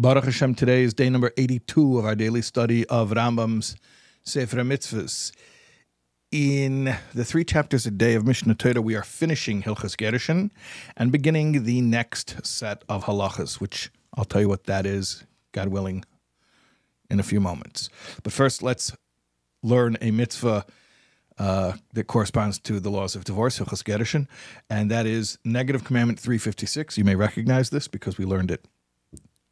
Baruch Hashem, today is day number 82 of our daily study of Rambam's Sefer HaMitzvos. In the three chapters a day of Mishneh Torah, we are finishing Hilchas Gerushin and beginning the next set of halachas, which I'll tell you what that is, God willing, in a few moments. But first, let's learn a mitzvah uh, that corresponds to the laws of divorce, Hilchas Gerushin, and that is Negative Commandment 356. You may recognize this because we learned it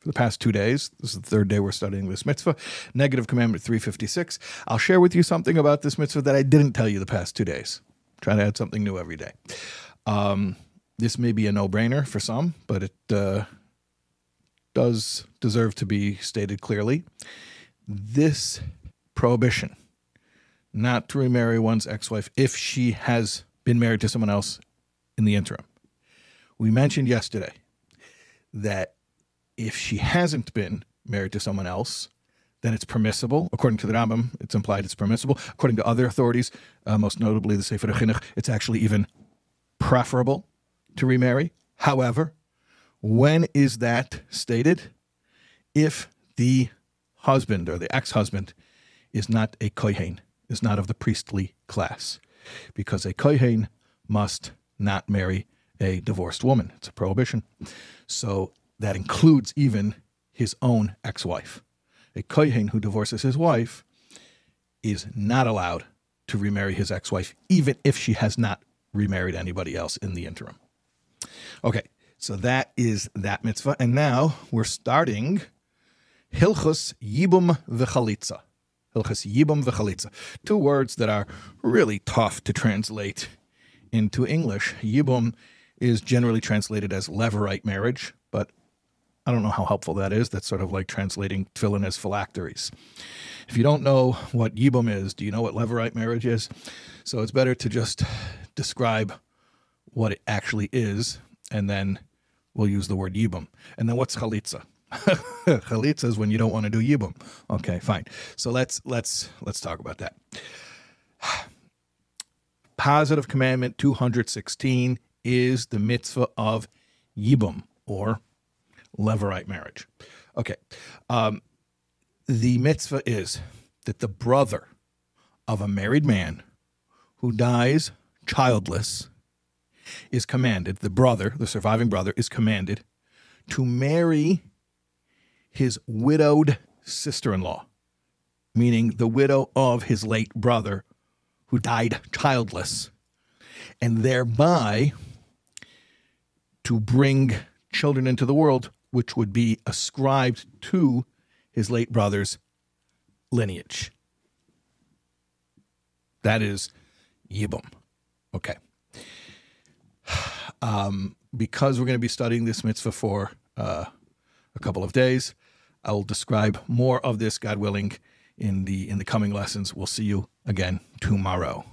the past two days. This is the third day we're studying this mitzvah. Negative Commandment 356. I'll share with you something about this mitzvah that I didn't tell you the past two days. Try to add something new every day. Um, this may be a no brainer for some, but it uh, does deserve to be stated clearly. This prohibition not to remarry one's ex wife if she has been married to someone else in the interim. We mentioned yesterday that if she hasn't been married to someone else, then it's permissible. According to the Rambam, it's implied it's permissible. According to other authorities, uh, most notably the Sefer Chinuch, it's actually even preferable to remarry. However, when is that stated? If the husband or the ex-husband is not a kohen, is not of the priestly class, because a kohen must not marry a divorced woman. It's a prohibition. So that includes even his own ex-wife. A kohen who divorces his wife is not allowed to remarry his ex-wife, even if she has not remarried anybody else in the interim. Okay, so that is that mitzvah, and now we're starting Hilchus Yibum v'chalitza. Hilchus Yibum v'chalitza. Two words that are really tough to translate into English. Yibum is generally translated as levirate marriage, but I don't know how helpful that is. That's sort of like translating tefillin as phylacteries. If you don't know what yibum is, do you know what levirate marriage is? So it's better to just describe what it actually is, and then we'll use the word yibum. And then what's chalitza? chalitza is when you don't want to do yibum. Okay, fine. So let's let's let's talk about that. Positive commandment 216 is the mitzvah of yibum or levirate marriage. Okay. Um, the mitzvah is that the brother of a married man who dies childless is commanded, the brother, the surviving brother, is commanded to marry his widowed sister in law, meaning the widow of his late brother who died childless, and thereby to bring children into the world which would be ascribed to his late brother's lineage. That is Yibum. Okay. Um, because we're going to be studying this mitzvah for uh, a couple of days, I will describe more of this, God willing, in the in the coming lessons. We'll see you again tomorrow.